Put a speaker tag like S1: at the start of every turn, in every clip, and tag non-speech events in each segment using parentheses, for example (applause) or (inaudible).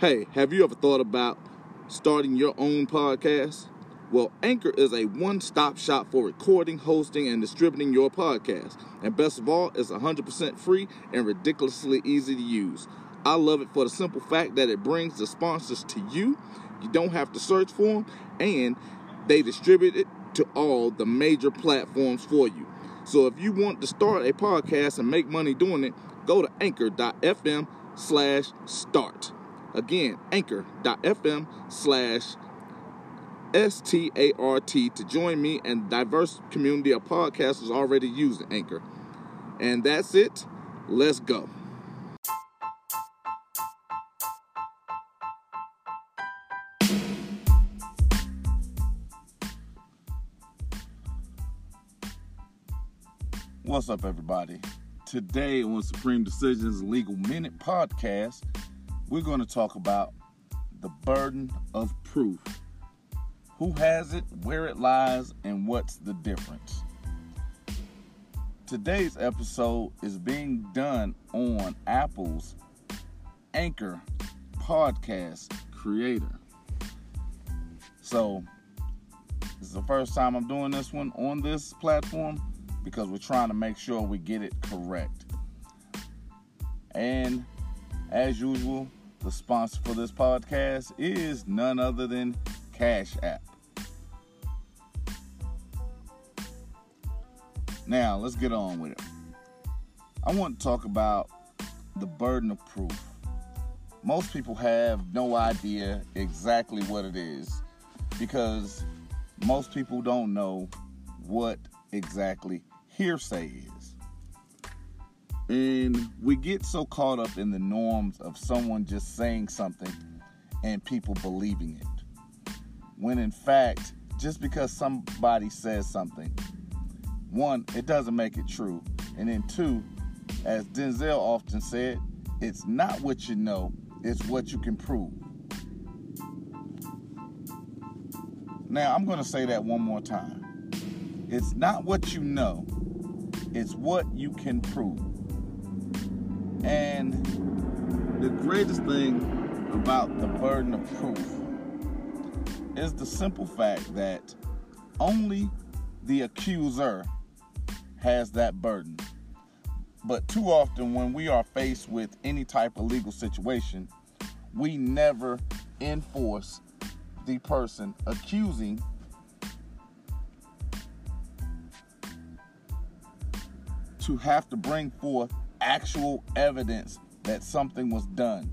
S1: Hey, have you ever thought about starting your own podcast? Well, Anchor is a one stop shop for recording, hosting, and distributing your podcast. And best of all, it's 100% free and ridiculously easy to use. I love it for the simple fact that it brings the sponsors to you. You don't have to search for them, and they distribute it to all the major platforms for you. So if you want to start a podcast and make money doing it, go to anchor.fm slash start. Again, anchor.fm slash S-T-A-R-T to join me and diverse community of podcasters already using Anchor. And that's it. Let's go. What's up, everybody? Today on Supreme Decisions Legal Minute podcast, we're going to talk about the burden of proof. Who has it, where it lies, and what's the difference? Today's episode is being done on Apple's Anchor podcast creator. So, this is the first time I'm doing this one on this platform because we're trying to make sure we get it correct. And as usual, the sponsor for this podcast is none other than Cash App. Now, let's get on with it. I want to talk about the burden of proof. Most people have no idea exactly what it is because most people don't know what exactly hearsay is. And we get so caught up in the norms of someone just saying something and people believing it. When in fact, just because somebody says something, one, it doesn't make it true. And then two, as Denzel often said, it's not what you know, it's what you can prove. Now, I'm going to say that one more time. It's not what you know, it's what you can prove. And the greatest thing about the burden of proof is the simple fact that only the accuser has that burden. But too often, when we are faced with any type of legal situation, we never enforce the person accusing to have to bring forth actual evidence that something was done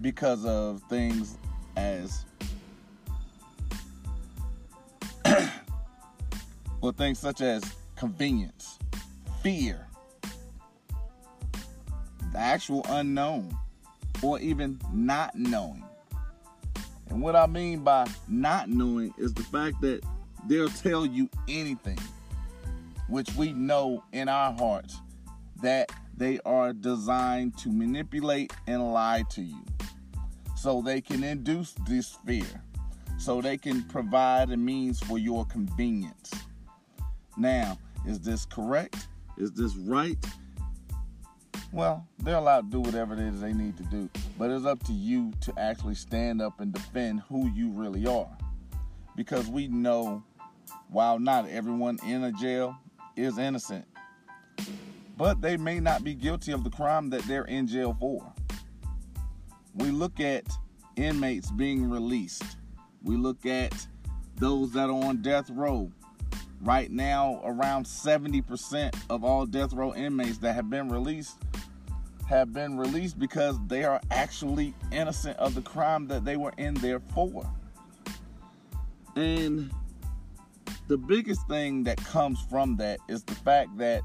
S1: because of things as (clears throat) well things such as convenience fear the actual unknown or even not knowing. And what i mean by not knowing is the fact that they'll tell you anything which we know in our hearts that they are designed to manipulate and lie to you so they can induce this fear, so they can provide a means for your convenience. Now, is this correct? Is this right? Well, they're allowed to do whatever it is they need to do, but it's up to you to actually stand up and defend who you really are. Because we know, while not everyone in a jail is innocent, but they may not be guilty of the crime that they're in jail for. We look at inmates being released. We look at those that are on death row. Right now, around 70% of all death row inmates that have been released have been released because they are actually innocent of the crime that they were in there for. And the biggest thing that comes from that is the fact that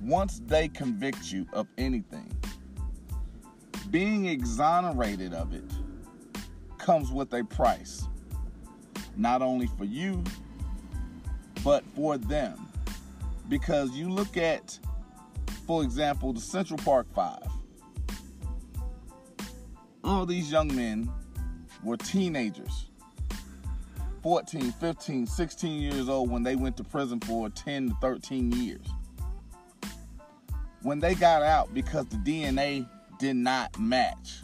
S1: once they convict you of anything, being exonerated of it comes with a price. Not only for you, but for them. Because you look at, for example, the Central Park Five. All these young men were teenagers 14, 15, 16 years old when they went to prison for 10 to 13 years. When they got out because the DNA did not match,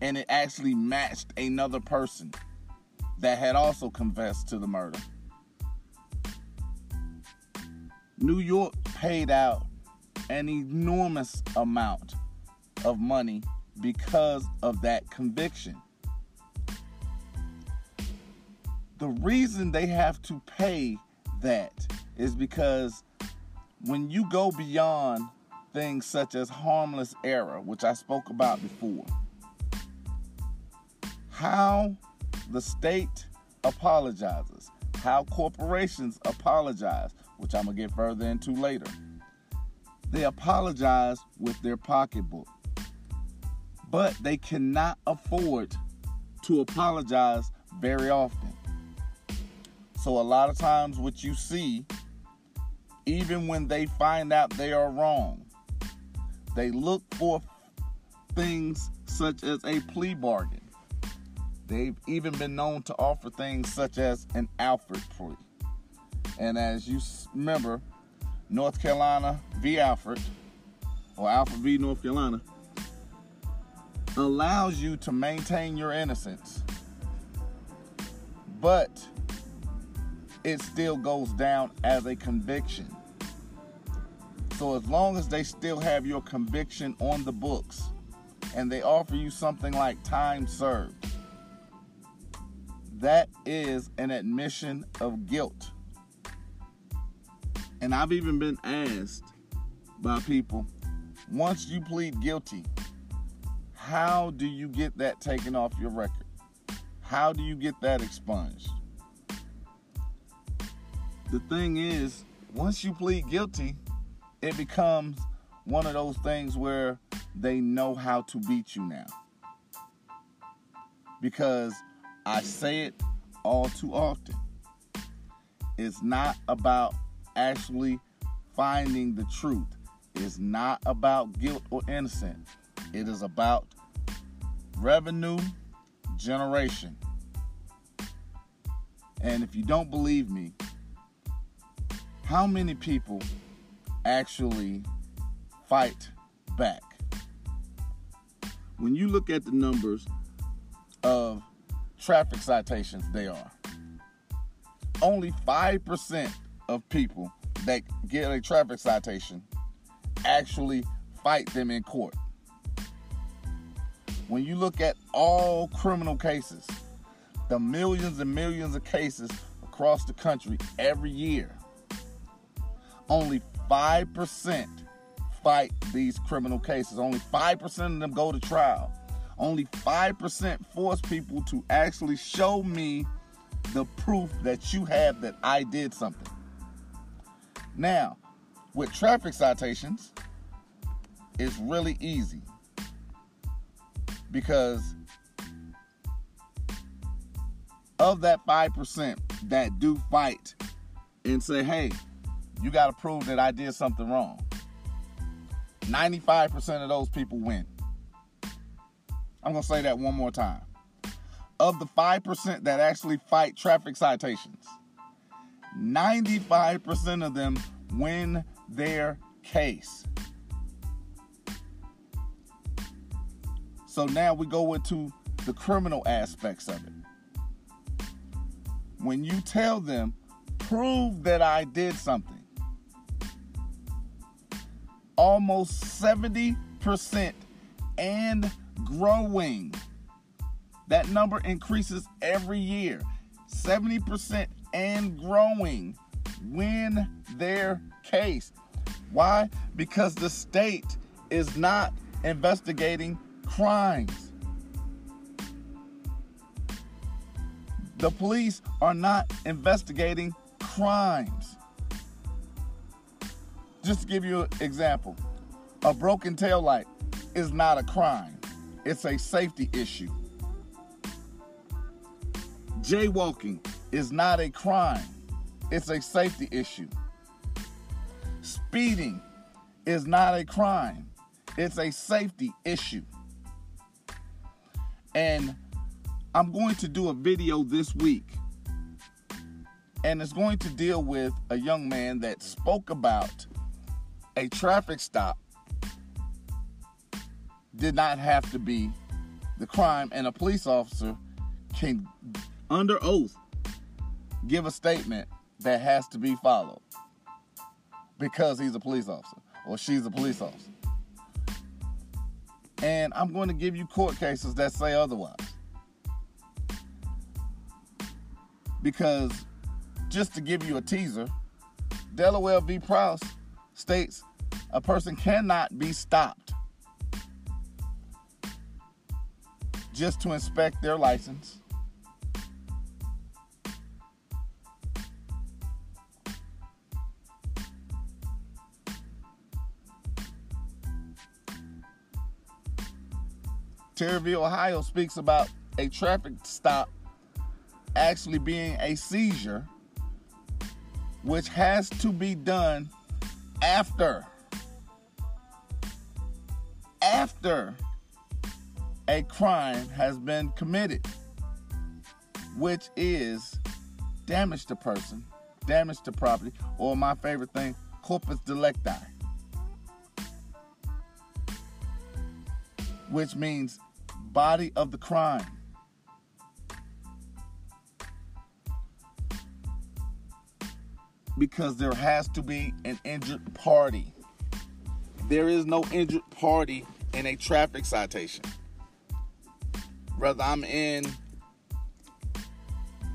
S1: and it actually matched another person that had also confessed to the murder. New York paid out an enormous amount of money because of that conviction. The reason they have to pay that is because when you go beyond things such as harmless error, which I spoke about before, how the state apologizes, how corporations apologize, which I'm going to get further into later. They apologize with their pocketbook, but they cannot afford to apologize very often. So, a lot of times, what you see, even when they find out they are wrong, they look for things such as a plea bargain They've even been known to offer things such as an Alford plea. And as you remember, North Carolina v. Alford, or Alford v. North Carolina, allows you to maintain your innocence, but it still goes down as a conviction. So as long as they still have your conviction on the books and they offer you something like time served, that is an admission of guilt. And I've even been asked by people once you plead guilty, how do you get that taken off your record? How do you get that expunged? The thing is, once you plead guilty, it becomes one of those things where they know how to beat you now. Because I say it all too often. It's not about actually finding the truth. It's not about guilt or innocence. It is about revenue generation. And if you don't believe me, how many people actually fight back? When you look at the numbers of traffic citations they are. Only 5% of people that get a traffic citation actually fight them in court. When you look at all criminal cases, the millions and millions of cases across the country every year, only 5% fight these criminal cases. Only 5% of them go to trial only 5% force people to actually show me the proof that you have that I did something. Now, with traffic citations, it's really easy because of that 5% that do fight and say, hey, you got to prove that I did something wrong. 95% of those people win. I'm going to say that one more time. Of the 5% that actually fight traffic citations, 95% of them win their case. So now we go into the criminal aspects of it. When you tell them, prove that I did something, almost 70% and growing. That number increases every year. 70% and growing win their case. Why? Because the state is not investigating crimes. The police are not investigating crimes. Just to give you an example, a broken tail light is not a crime. It's a safety issue. Jaywalking is not a crime, it's a safety issue. Speeding is not a crime, it's a safety issue. And I'm going to do a video this week, and it's going to deal with a young man that spoke about a traffic stop did not have to be the crime, and a police officer can, under oath, give a statement that has to be followed because he's a police officer or she's a police officer. And I'm going to give you court cases that say otherwise. Because just to give you a teaser, Delaware v. Prowse states a person cannot be stopped just to inspect their license. Terry v. Ohio speaks about a traffic stop actually being a seizure, which has to be done after after a crime has been committed, which is damage to person, damage to property, or my favorite thing, corpus delicti, which means body of the crime. Because there has to be an injured party. There is no injured party in a traffic citation. Whether I'm in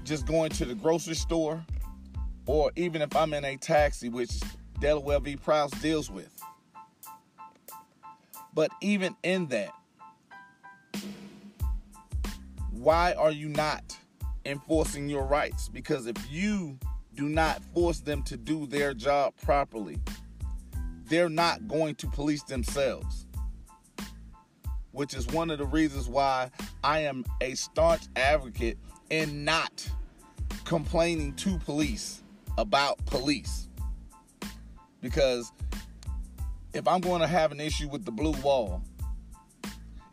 S1: just going to the grocery store, or even if I'm in a taxi, which Delaware v. Prowse deals with. But even in that, why are you not enforcing your rights? Because if you do not force them to do their job properly, they're not going to police themselves which is one of the reasons why I am a staunch advocate in not complaining to police about police. Because if I'm going to have an issue with the blue wall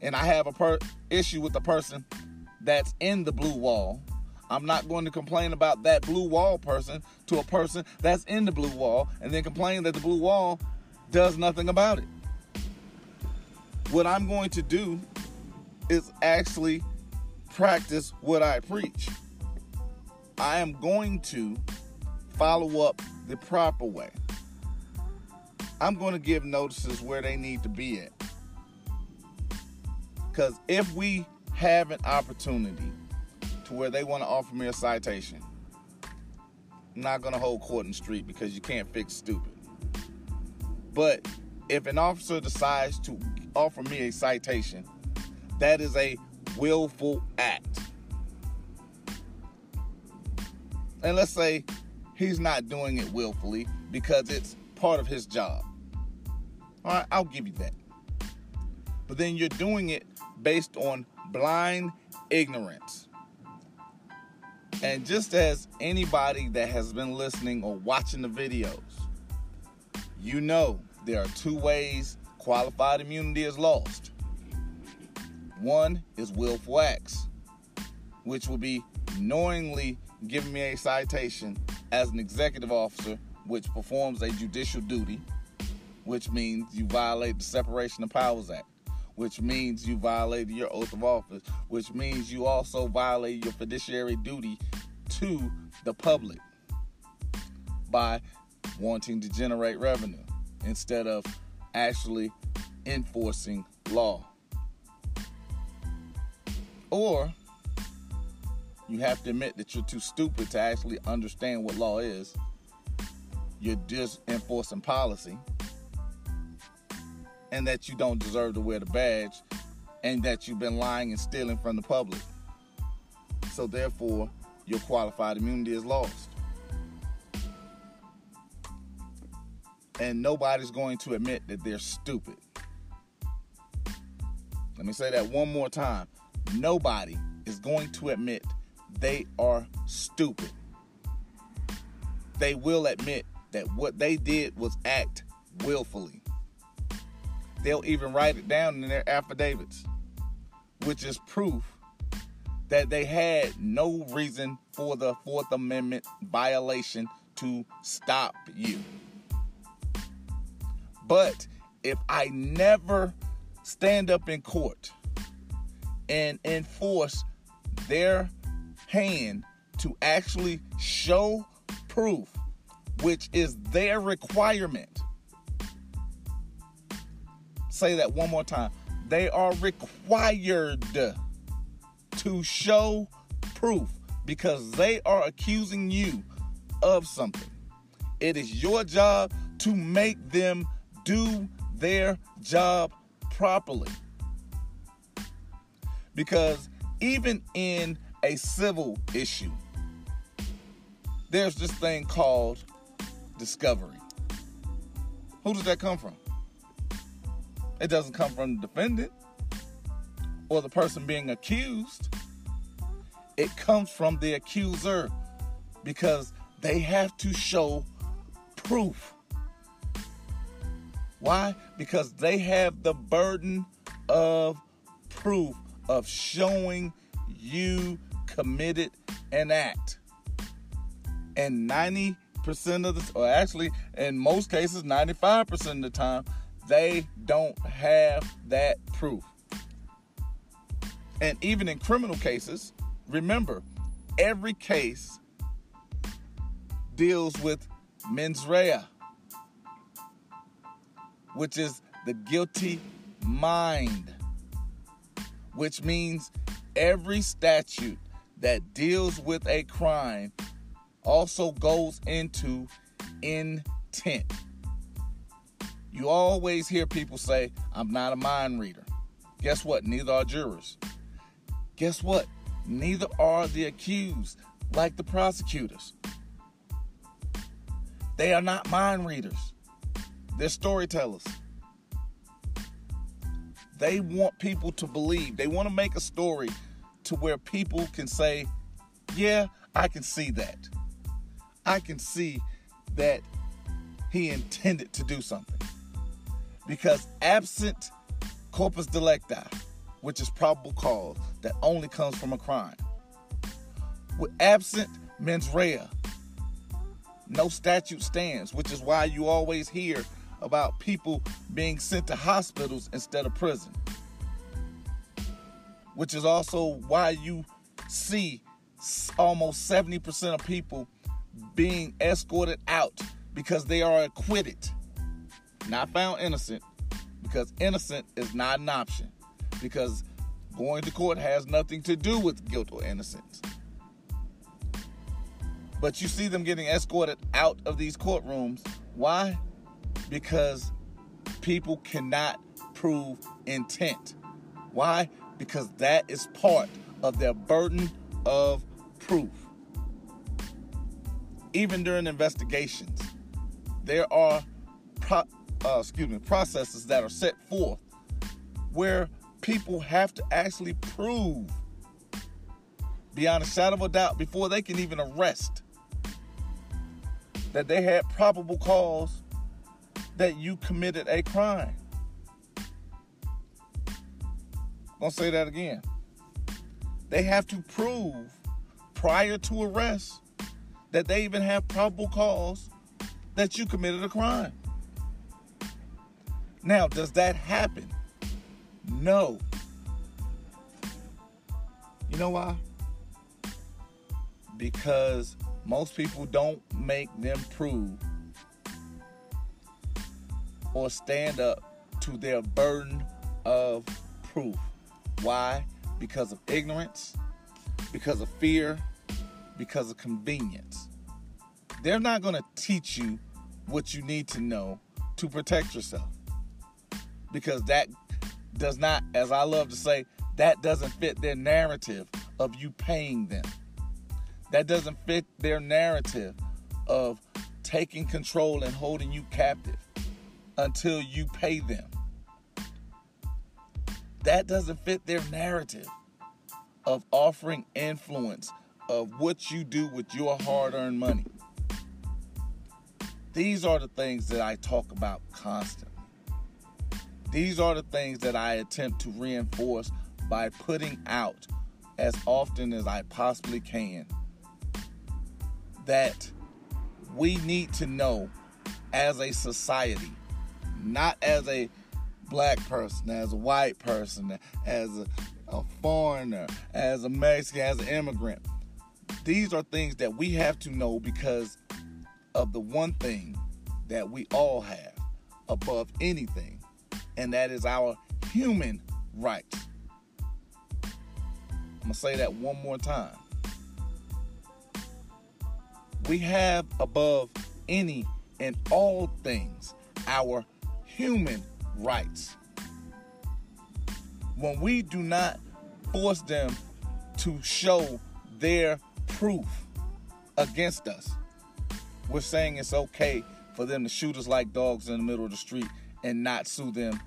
S1: and I have a per- issue with the person that's in the blue wall, I'm not going to complain about that blue wall person to a person that's in the blue wall and then complain that the blue wall does nothing about it what I'm going to do is actually practice what I preach. I am going to follow up the proper way. I'm going to give notices where they need to be at. Because if we have an opportunity to where they want to offer me a citation, I'm not going to hold court in the street because you can't fix stupid. But if an officer decides to offer me a citation, that is a willful act. And let's say he's not doing it willfully because it's part of his job. All right, I'll give you that. But then you're doing it based on blind ignorance. And just as anybody that has been listening or watching the videos, you know there are two ways qualified immunity is lost. One is willful acts, which will be knowingly giving me a citation as an executive officer, which performs a judicial duty, which means you violate the Separation of Powers Act, which means you violated your oath of office, which means you also violated your fiduciary duty to the public by wanting to generate revenue instead of actually enforcing law. Or you have to admit that you're too stupid to actually understand what law is. You're just enforcing policy. And that you don't deserve to wear the badge. And that you've been lying and stealing from the public. So, therefore, your qualified immunity is lost. and nobody's going to admit that they're stupid. Let me say that one more time. Nobody is going to admit they are stupid. They will admit that what they did was act willfully. They'll even write it down in their affidavits, which is proof that they had no reason for the Fourth Amendment violation to stop you. But if I never stand up in court and enforce their hand to actually show proof, which is their requirement. Say that one more time. They are required to show proof because they are accusing you of something. It is your job to make them do their job properly. Because even in a civil issue, there's this thing called discovery. Who does that come from? It doesn't come from the defendant or the person being accused. It comes from the accuser because they have to show proof. Why? Because they have the burden of proof of showing you committed an act. And 90% of the, or actually in most cases, 95% of the time, they don't have that proof. And even in criminal cases, remember, every case deals with mens rea, which is the guilty mind, which means every statute that deals with a crime also goes into intent. You always hear people say, I'm not a mind reader. Guess what? Neither are jurors. Guess what? Neither are the accused, like the prosecutors. They are not mind readers, they're storytellers. They want people to believe. They want to make a story to where people can say, Yeah, I can see that. I can see that he intended to do something. Because absent corpus delicti, which is probable cause that only comes from a crime, with absent mens rea, no statute stands, which is why you always hear about people being sent to hospitals instead of prison. Which is also why you see almost 70% of people being escorted out because they are acquitted, not found innocent, because innocent is not an option. Because going to court has nothing to do with guilt or innocence. But you see them getting escorted out of these courtrooms. Why? Because people cannot prove intent. Why? Because that is part of their burden of proof. Even during investigations, there are uh, excuse me processes that are set forth where people have to actually prove beyond a shadow of a doubt before they can even arrest that they had probable cause that you committed a crime. I'm gonna say that again. They have to prove prior to arrest that they even have probable cause that you committed a crime. Now, does that happen? No. You know why? Because most people don't make them prove or stand up to their burden of proof. Why? Because of ignorance, because of fear, because of convenience. They're not going to teach you what you need to know to protect yourself. Because that does not, as I love to say, that doesn't fit their narrative of you paying them. That doesn't fit their narrative of taking control and holding you captive until you pay them. That doesn't fit their narrative of offering influence of what you do with your hard earned money. These are the things that I talk about constantly. These are the things that I attempt to reinforce by putting out as often as I possibly can that we need to know as a society, not as a black person, as a white person, as a a foreigner, as a Mexican, as an immigrant. These are things that we have to know because of the one thing that we all have above anything, and that is our human rights. I'm going to say that one more time. We have above any and all things our human rights. When we do not force them to show their proof against us, we're saying it's okay for them to shoot us like dogs in the middle of the street and not sue them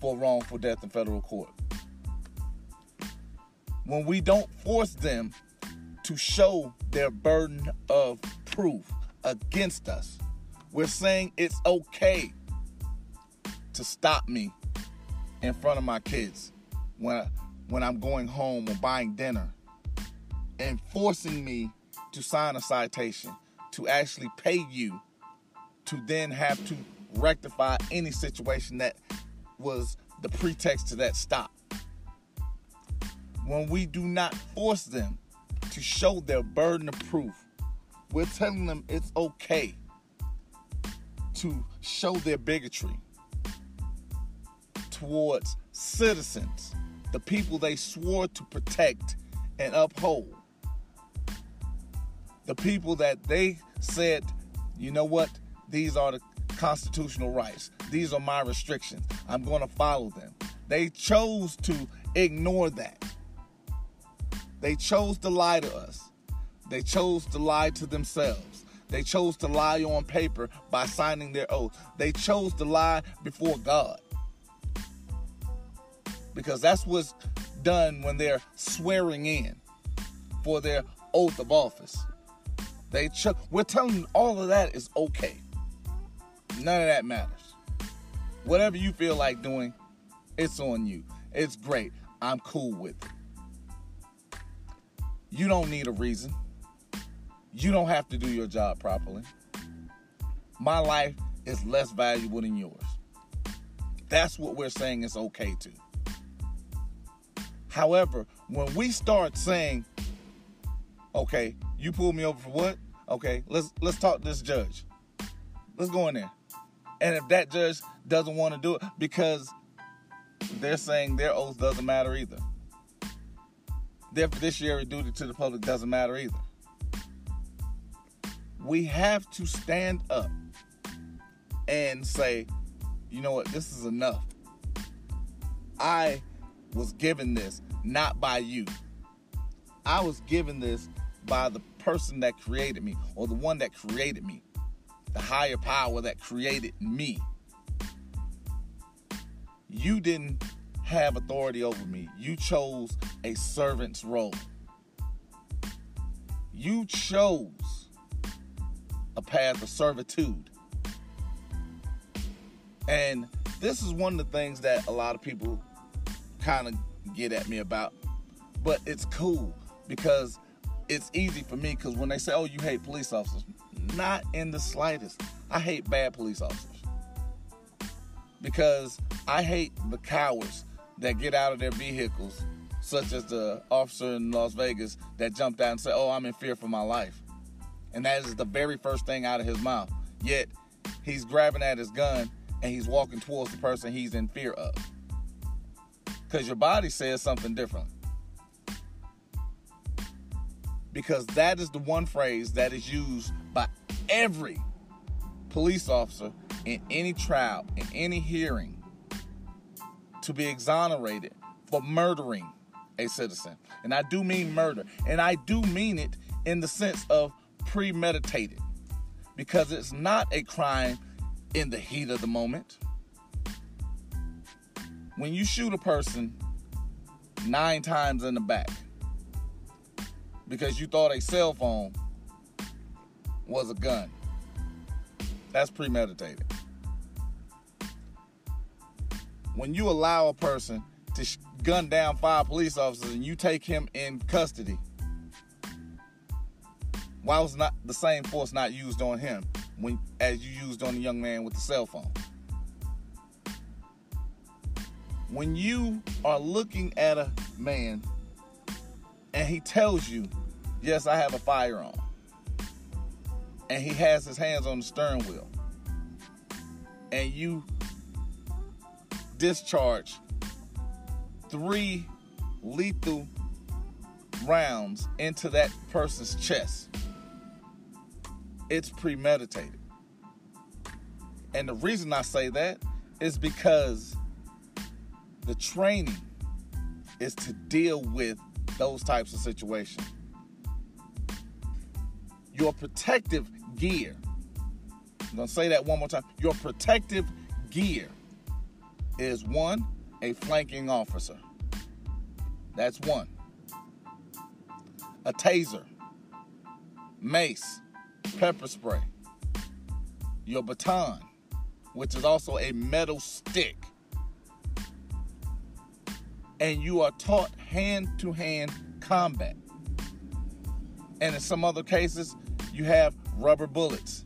S1: for wrongful death in federal court. When we don't force them to show their burden of proof against us, we're saying it's okay to stop me in front of my kids when when I'm going home or buying dinner and forcing me to sign a citation to actually pay you to then have to rectify any situation that was the pretext to that stop. When we do not force them to show their burden of proof, we're telling them it's okay to show their bigotry towards citizens, the people they swore to protect and uphold, the people that they said, you know what, these are the constitutional rights, these are my restrictions, I'm going to follow them. They chose to ignore that. They chose to lie to us. They chose to lie to themselves. They chose to lie on paper by signing their oath. They chose to lie before God because that's what's done when they're swearing in for their oath of office. They ch- we're telling them all of that is okay. None of that matters. Whatever you feel like doing, it's on you. It's great. I'm cool with it. You don't need a reason. You don't have to do your job properly. My life is less valuable than yours. That's what we're saying is okay to. However, when we start saying, okay, you pulled me over for what? Okay, let's let's talk to this judge. Let's go in there. And if that judge doesn't want to do it because they're saying their oath doesn't matter either. Their fiduciary duty to the public doesn't matter either. We have to stand up and say, you know what, this is enough. I was given this not by you. I was given this by the person that created me or the one that created me, the higher power that created me. You didn't have authority over me. You chose a servant's role. You chose a path of servitude. And this is one of the things that a lot of people kind of get at me about. But it's cool because it's easy for me because when they say, oh, you hate police officers, not in the slightest. I hate bad police officers because I hate the cowards that get out of their vehicles, such as the officer in Las Vegas that jumped out and said, oh, I'm in fear for my life. And that is the very first thing out of his mouth. Yet he's grabbing at his gun and he's walking towards the person he's in fear of because your body says something different. Because that is the one phrase that is used by every police officer in any trial, in any hearing, to be exonerated for murdering a citizen. And I do mean murder. And I do mean it in the sense of premeditated. Because it's not a crime in the heat of the moment when you shoot a person nine times in the back because you thought a cell phone was a gun, that's premeditated. When you allow a person to gun down five police officers and you take him in custody, why was not the same force not used on him when as you used on the young man with the cell phone? when you are looking at a man and he tells you, Yes, I have a firearm, and he has his hands on the steering wheel, and you discharge three lethal rounds into that person's chest, it's premeditated. And the reason I say that is because the training is to deal with those types of situations. Your protective gear, I'm going to say that one more time. Your protective gear is one, a flanking officer. That's one. A taser, mace, pepper spray, your baton, which is also a metal stick. And you are taught hand to hand combat. And in some other cases, you have rubber bullets,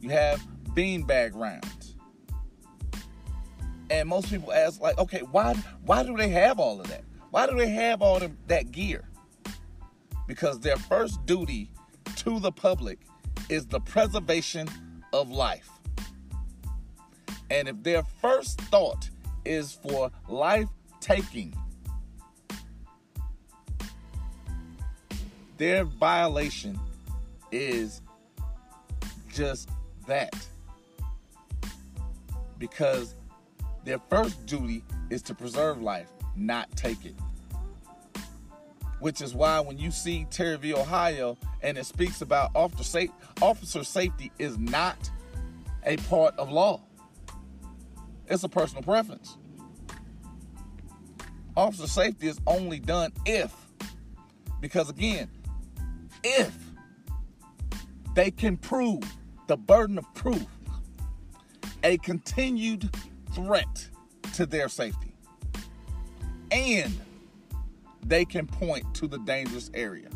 S1: you have beanbag rounds. And most people ask, like, okay, why why do they have all of that? Why do they have all of that gear? Because their first duty to the public is the preservation of life. And if their first thought is for life taking, their violation is just that. Because their first duty is to preserve life, not take it. Which is why when you see Terry v. Ohio, and it speaks about officer, officer safety is not a part of law. It's a personal preference. Officer safety is only done if, because again, if they can prove the burden of proof a continued threat to their safety and they can point to the dangerous area.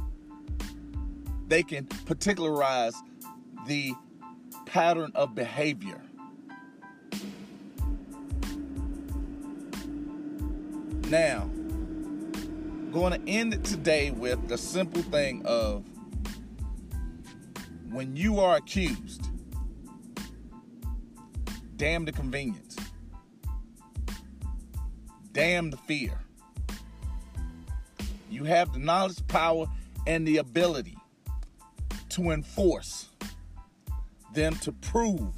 S1: They can particularize the pattern of behavior Now, going to end it today with the simple thing of when you are accused, damn the convenience, damn the fear. You have the knowledge, power, and the ability to enforce them to prove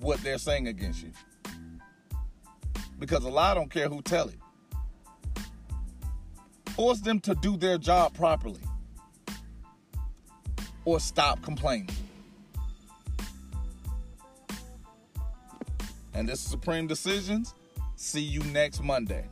S1: what they're saying against you because a lie don't care who tell it. Force them to do their job properly or stop complaining. And this is Supreme Decisions. See you next Monday.